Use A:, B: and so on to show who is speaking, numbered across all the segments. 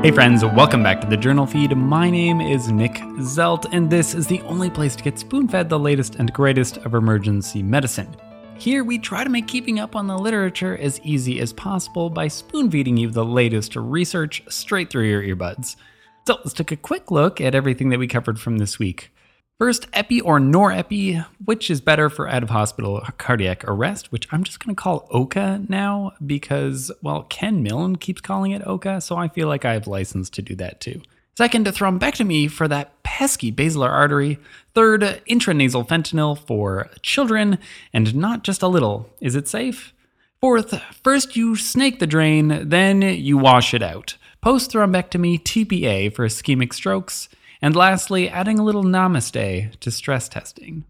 A: Hey friends, welcome back to the Journal Feed. My name is Nick Zelt, and this is the only place to get spoon fed the latest and greatest of emergency medicine. Here, we try to make keeping up on the literature as easy as possible by spoon feeding you the latest research straight through your earbuds. So, let's take a quick look at everything that we covered from this week. First, epi or norepi, which is better for out of hospital cardiac arrest, which I'm just going to call OCA now because, well, Ken Milne keeps calling it OCA, so I feel like I have license to do that too. Second, a thrombectomy for that pesky basilar artery. Third, intranasal fentanyl for children, and not just a little. Is it safe? Fourth, first you snake the drain, then you wash it out. Post thrombectomy TPA for ischemic strokes. And lastly, adding a little namaste to stress testing.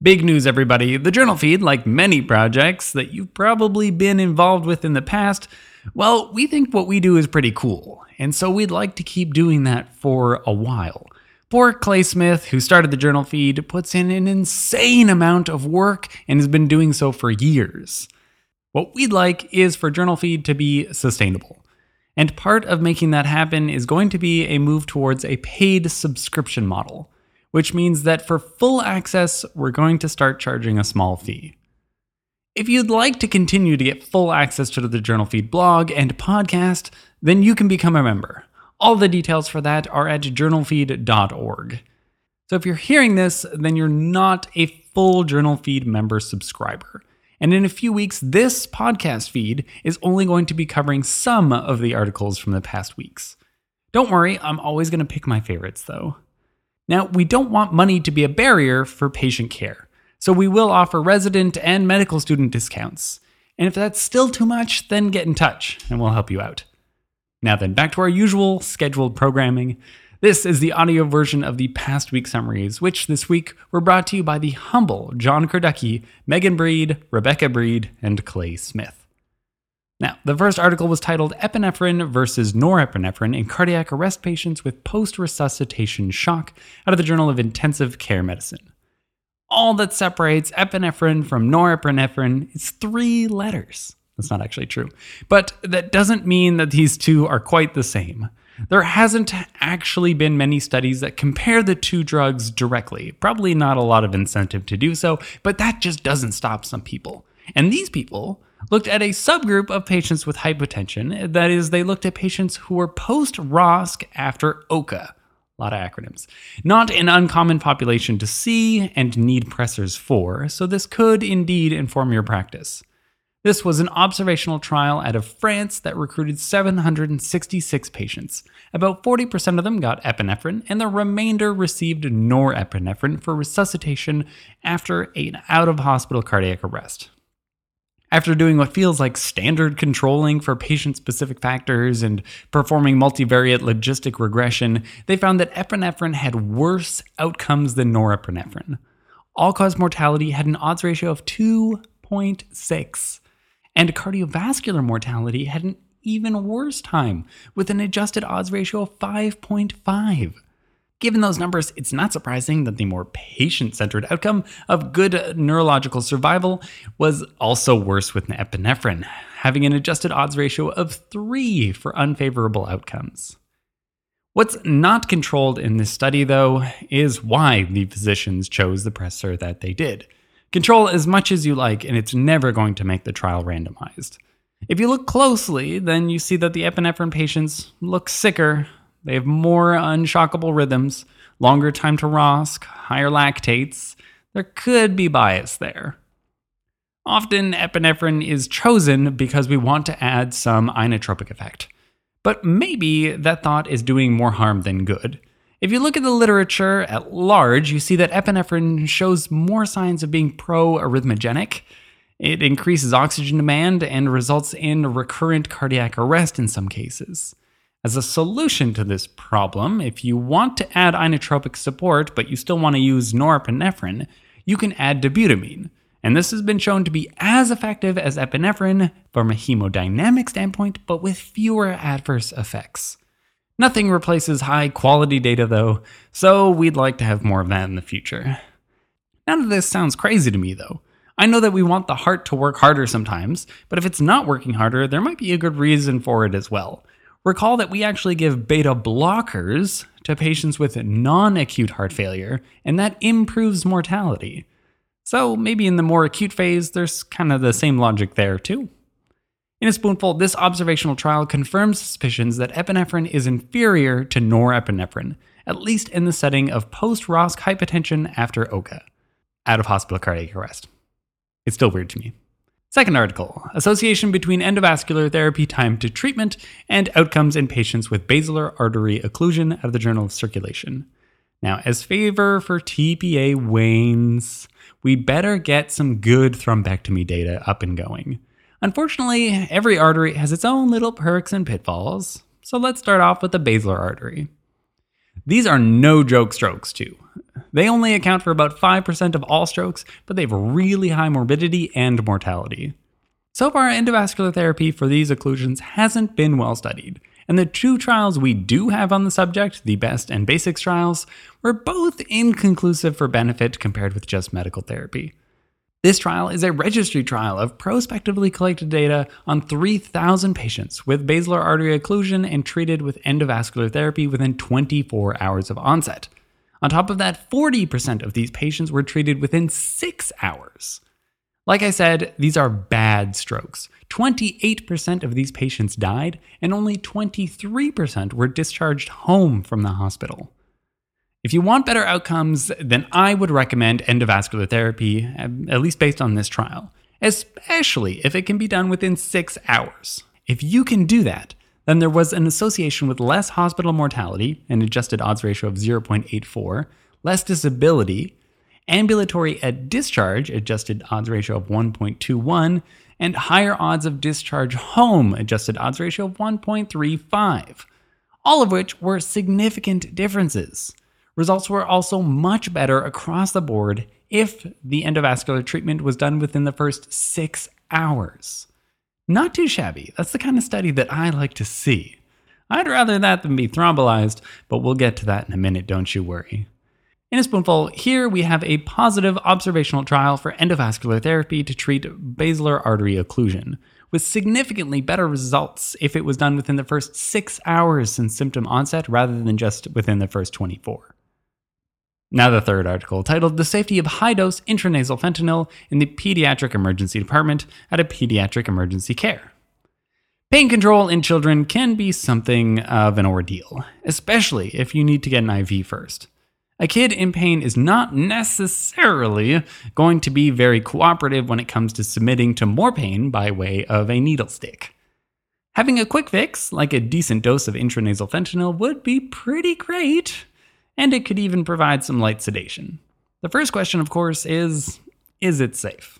A: Big news, everybody. The journal feed, like many projects that you've probably been involved with in the past, well, we think what we do is pretty cool. And so we'd like to keep doing that for a while. Poor Clay Smith, who started the journal feed, puts in an insane amount of work and has been doing so for years. What we'd like is for Journal Feed to be sustainable. And part of making that happen is going to be a move towards a paid subscription model, which means that for full access, we're going to start charging a small fee. If you'd like to continue to get full access to the Journal Feed blog and podcast, then you can become a member. All the details for that are at journalfeed.org. So if you're hearing this, then you're not a full Journal Feed member subscriber. And in a few weeks, this podcast feed is only going to be covering some of the articles from the past weeks. Don't worry, I'm always going to pick my favorites though. Now, we don't want money to be a barrier for patient care, so we will offer resident and medical student discounts. And if that's still too much, then get in touch and we'll help you out. Now, then, back to our usual scheduled programming. This is the audio version of the past week summaries, which this week were brought to you by the humble John Kurducky, Megan Breed, Rebecca Breed, and Clay Smith. Now, the first article was titled Epinephrine versus Norepinephrine in Cardiac Arrest Patients with Post Resuscitation Shock out of the Journal of Intensive Care Medicine. All that separates epinephrine from norepinephrine is three letters. That's not actually true. But that doesn't mean that these two are quite the same. There hasn't actually been many studies that compare the two drugs directly. Probably not a lot of incentive to do so, but that just doesn't stop some people. And these people looked at a subgroup of patients with hypotension. That is, they looked at patients who were post ROSC after OCA. A lot of acronyms. Not an uncommon population to see and need pressors for, so this could indeed inform your practice. This was an observational trial out of France that recruited 766 patients. About 40% of them got epinephrine, and the remainder received norepinephrine for resuscitation after an out of hospital cardiac arrest. After doing what feels like standard controlling for patient specific factors and performing multivariate logistic regression, they found that epinephrine had worse outcomes than norepinephrine. All cause mortality had an odds ratio of 2.6 and cardiovascular mortality had an even worse time, with an adjusted odds ratio of 5.5. Given those numbers, it's not surprising that the more patient centered outcome of good neurological survival was also worse with epinephrine, having an adjusted odds ratio of 3 for unfavorable outcomes. What's not controlled in this study, though, is why the physicians chose the pressor that they did. Control as much as you like, and it's never going to make the trial randomized. If you look closely, then you see that the epinephrine patients look sicker. They have more unshockable rhythms, longer time to ROSC, higher lactates. There could be bias there. Often, epinephrine is chosen because we want to add some inotropic effect. But maybe that thought is doing more harm than good. If you look at the literature at large, you see that epinephrine shows more signs of being pro arrhythmogenic. It increases oxygen demand and results in recurrent cardiac arrest in some cases. As a solution to this problem, if you want to add inotropic support but you still want to use norepinephrine, you can add dobutamine. And this has been shown to be as effective as epinephrine from a hemodynamic standpoint, but with fewer adverse effects. Nothing replaces high quality data though, so we'd like to have more of that in the future. None of this sounds crazy to me though. I know that we want the heart to work harder sometimes, but if it's not working harder, there might be a good reason for it as well. Recall that we actually give beta blockers to patients with non acute heart failure, and that improves mortality. So maybe in the more acute phase, there's kind of the same logic there too. In a spoonful, this observational trial confirms suspicions that epinephrine is inferior to norepinephrine, at least in the setting of post ROSC hypotension after OCA, out of hospital cardiac arrest. It's still weird to me. Second article Association between endovascular therapy time to treatment and outcomes in patients with basilar artery occlusion out of the Journal of Circulation. Now, as favor for TPA wanes, we better get some good thrombectomy data up and going. Unfortunately, every artery has its own little perks and pitfalls, so let's start off with the basilar artery. These are no joke strokes, too. They only account for about 5% of all strokes, but they have really high morbidity and mortality. So far, endovascular therapy for these occlusions hasn't been well studied, and the two trials we do have on the subject, the BEST and BASICS trials, were both inconclusive for benefit compared with just medical therapy. This trial is a registry trial of prospectively collected data on 3,000 patients with basilar artery occlusion and treated with endovascular therapy within 24 hours of onset. On top of that, 40% of these patients were treated within six hours. Like I said, these are bad strokes. 28% of these patients died, and only 23% were discharged home from the hospital. If you want better outcomes, then I would recommend endovascular therapy, uh, at least based on this trial, especially if it can be done within six hours. If you can do that, then there was an association with less hospital mortality, an adjusted odds ratio of 0.84, less disability, ambulatory at discharge, adjusted odds ratio of 1.21, and higher odds of discharge home, adjusted odds ratio of 1.35, all of which were significant differences. Results were also much better across the board if the endovascular treatment was done within the first six hours. Not too shabby. That's the kind of study that I like to see. I'd rather that than be thrombolized, but we'll get to that in a minute, don't you worry. In a spoonful, here we have a positive observational trial for endovascular therapy to treat basilar artery occlusion, with significantly better results if it was done within the first six hours since symptom onset rather than just within the first 24. Now, the third article, titled The Safety of High Dose Intranasal Fentanyl in the Pediatric Emergency Department at a Pediatric Emergency Care. Pain control in children can be something of an ordeal, especially if you need to get an IV first. A kid in pain is not necessarily going to be very cooperative when it comes to submitting to more pain by way of a needle stick. Having a quick fix, like a decent dose of intranasal fentanyl, would be pretty great, and it could even provide some light sedation. The first question, of course, is is it safe?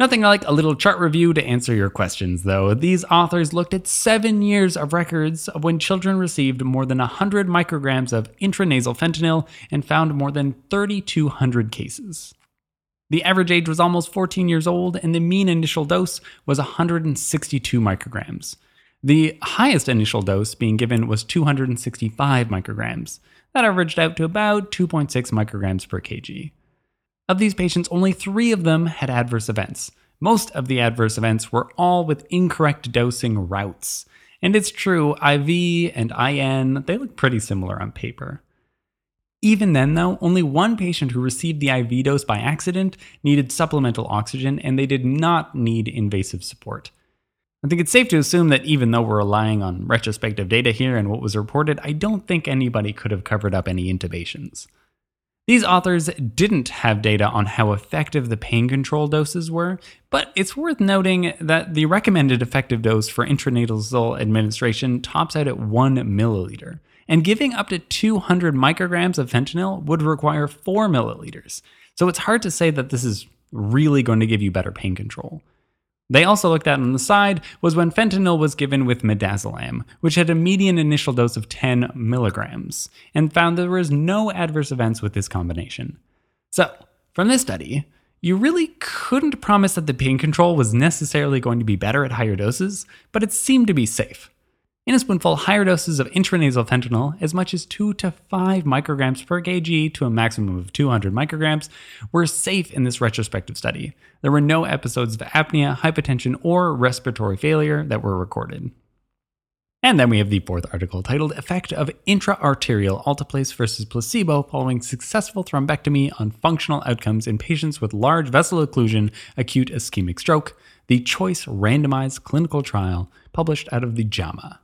A: Nothing like a little chart review to answer your questions, though. These authors looked at seven years of records of when children received more than 100 micrograms of intranasal fentanyl and found more than 3,200 cases. The average age was almost 14 years old, and the mean initial dose was 162 micrograms. The highest initial dose being given was 265 micrograms. That averaged out to about 2.6 micrograms per kg. Of these patients, only three of them had adverse events. Most of the adverse events were all with incorrect dosing routes. And it's true, IV and IN, they look pretty similar on paper. Even then, though, only one patient who received the IV dose by accident needed supplemental oxygen, and they did not need invasive support. I think it's safe to assume that even though we're relying on retrospective data here and what was reported, I don't think anybody could have covered up any intubations. These authors didn't have data on how effective the pain control doses were, but it's worth noting that the recommended effective dose for intranasal administration tops out at 1 milliliter, and giving up to 200 micrograms of fentanyl would require 4 milliliters. So it's hard to say that this is really going to give you better pain control. They also looked at on the side was when fentanyl was given with midazolam, which had a median initial dose of 10 milligrams, and found there was no adverse events with this combination. So, from this study, you really couldn't promise that the pain control was necessarily going to be better at higher doses, but it seemed to be safe. In a spoonful, higher doses of intranasal fentanyl, as much as 2 to 5 micrograms per kg to a maximum of 200 micrograms, were safe in this retrospective study. There were no episodes of apnea, hypotension, or respiratory failure that were recorded. And then we have the fourth article titled Effect of Intra-Arterial Alteplase versus Placebo Following Successful Thrombectomy on Functional Outcomes in Patients with Large Vessel Occlusion Acute Ischemic Stroke, the CHOICE Randomized Clinical Trial, published out of the JAMA.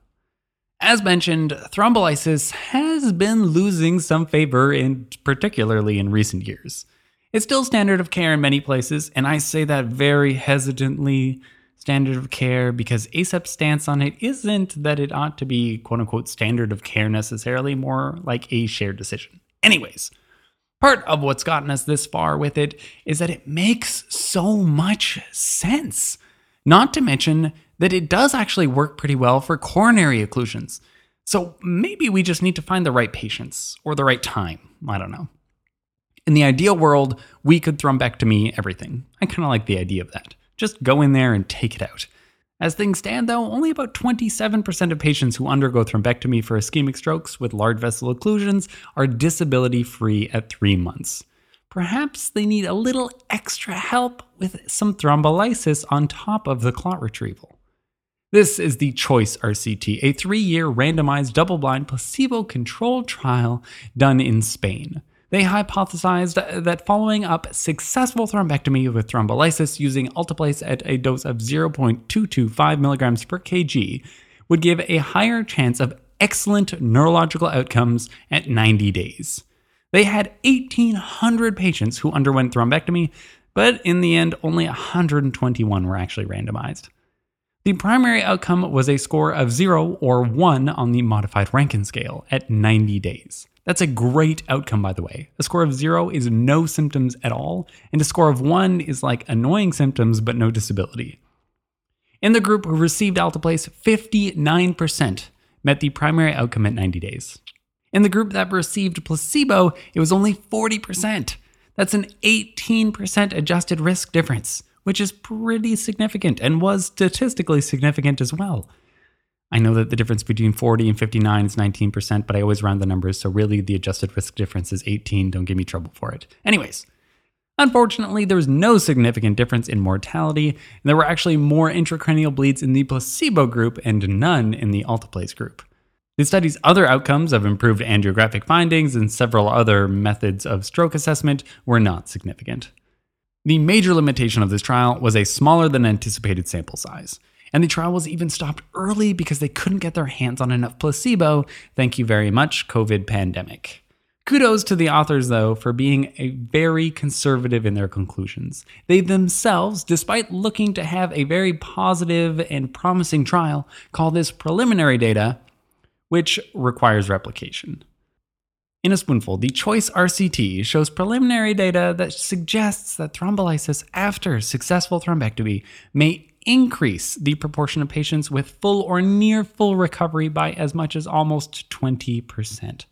A: As mentioned, thrombolysis has been losing some favor, in, particularly in recent years. It's still standard of care in many places, and I say that very hesitantly standard of care because ACEP's stance on it isn't that it ought to be quote unquote standard of care necessarily, more like a shared decision. Anyways, part of what's gotten us this far with it is that it makes so much sense. Not to mention that it does actually work pretty well for coronary occlusions. So maybe we just need to find the right patients or the right time. I don't know. In the ideal world, we could thrombectomy everything. I kind of like the idea of that. Just go in there and take it out. As things stand, though, only about 27% of patients who undergo thrombectomy for ischemic strokes with large vessel occlusions are disability free at three months. Perhaps they need a little extra help with some thrombolysis on top of the clot retrieval. This is the CHOICE RCT, a three year randomized double blind placebo controlled trial done in Spain. They hypothesized uh, that following up successful thrombectomy with thrombolysis using alteplase at a dose of 0.225 milligrams per kg would give a higher chance of excellent neurological outcomes at 90 days. They had 1,800 patients who underwent thrombectomy, but in the end, only 121 were actually randomized. The primary outcome was a score of 0 or 1 on the modified Rankin scale at 90 days. That's a great outcome, by the way. A score of zero is no symptoms at all, and a score of one is like annoying symptoms but no disability. In the group who received Alteplase, 59% met the primary outcome at 90 days. In the group that received placebo, it was only 40%. That's an 18% adjusted risk difference, which is pretty significant and was statistically significant as well. I know that the difference between 40 and 59 is 19%, but I always round the numbers, so really the adjusted risk difference is 18. Don't give me trouble for it. Anyways, unfortunately, there was no significant difference in mortality, and there were actually more intracranial bleeds in the placebo group and none in the alteplase group. The study's other outcomes of improved angiographic findings and several other methods of stroke assessment were not significant. The major limitation of this trial was a smaller than anticipated sample size. And the trial was even stopped early because they couldn't get their hands on enough placebo. Thank you very much, COVID pandemic. Kudos to the authors, though, for being a very conservative in their conclusions. They themselves, despite looking to have a very positive and promising trial, call this preliminary data, which requires replication. In a spoonful, the CHOICE RCT shows preliminary data that suggests that thrombolysis after successful thrombectomy may increase the proportion of patients with full or near full recovery by as much as almost 20%.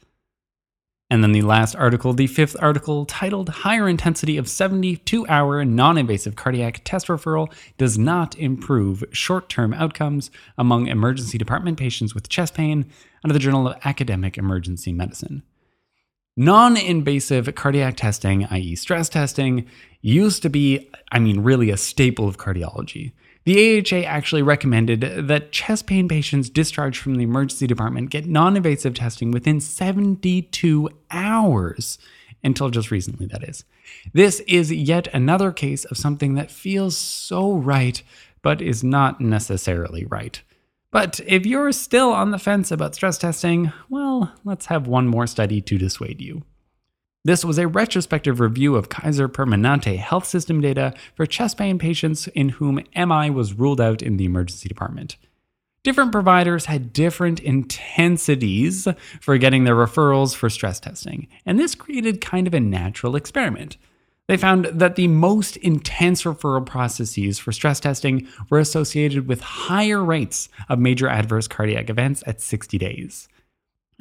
A: And then the last article, the fifth article, titled Higher Intensity of 72 Hour Non Invasive Cardiac Test Referral Does Not Improve Short Term Outcomes Among Emergency Department Patients with Chest Pain, under the Journal of Academic Emergency Medicine. Non invasive cardiac testing, i.e., stress testing, used to be, I mean, really a staple of cardiology. The AHA actually recommended that chest pain patients discharged from the emergency department get non invasive testing within 72 hours, until just recently, that is. This is yet another case of something that feels so right, but is not necessarily right. But if you're still on the fence about stress testing, well, let's have one more study to dissuade you. This was a retrospective review of Kaiser Permanente health system data for chest pain patients in whom MI was ruled out in the emergency department. Different providers had different intensities for getting their referrals for stress testing, and this created kind of a natural experiment. They found that the most intense referral processes for stress testing were associated with higher rates of major adverse cardiac events at 60 days.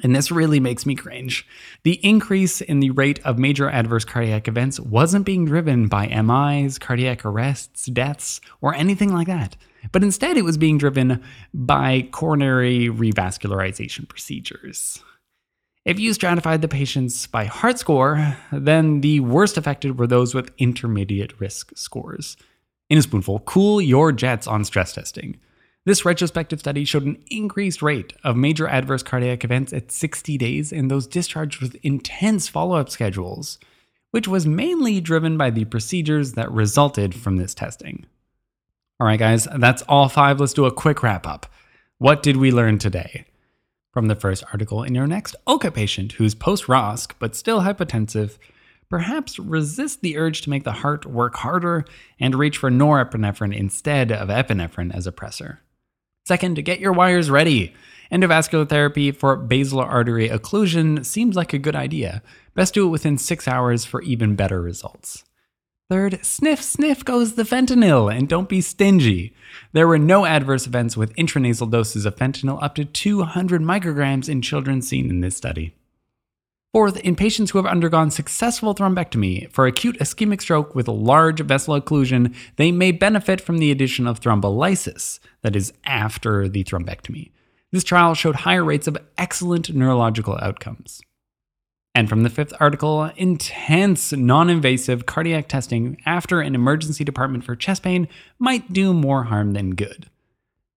A: And this really makes me cringe. The increase in the rate of major adverse cardiac events wasn't being driven by MIs, cardiac arrests, deaths, or anything like that, but instead it was being driven by coronary revascularization procedures. If you stratified the patients by heart score, then the worst affected were those with intermediate risk scores. In a spoonful, cool your jets on stress testing. This retrospective study showed an increased rate of major adverse cardiac events at 60 days in those discharged with intense follow up schedules, which was mainly driven by the procedures that resulted from this testing. All right, guys, that's all five. Let's do a quick wrap up. What did we learn today? From the first article in your next OCA patient who's post ROSC but still hypotensive, perhaps resist the urge to make the heart work harder and reach for norepinephrine instead of epinephrine as a pressor. Second, get your wires ready. Endovascular therapy for basilar artery occlusion seems like a good idea. Best do it within six hours for even better results. Third, sniff, sniff goes the fentanyl, and don't be stingy. There were no adverse events with intranasal doses of fentanyl up to 200 micrograms in children seen in this study. Fourth, in patients who have undergone successful thrombectomy for acute ischemic stroke with large vessel occlusion, they may benefit from the addition of thrombolysis, that is, after the thrombectomy. This trial showed higher rates of excellent neurological outcomes. And from the fifth article, intense non invasive cardiac testing after an emergency department for chest pain might do more harm than good.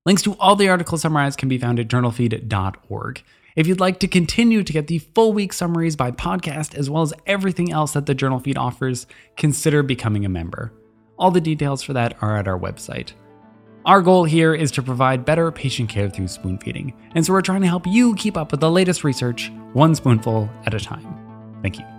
A: Links to all the articles summarized can be found at journalfeed.org. If you'd like to continue to get the full week summaries by podcast, as well as everything else that the Journal Feed offers, consider becoming a member. All the details for that are at our website. Our goal here is to provide better patient care through spoon feeding, and so we're trying to help you keep up with the latest research, one spoonful at a time. Thank you.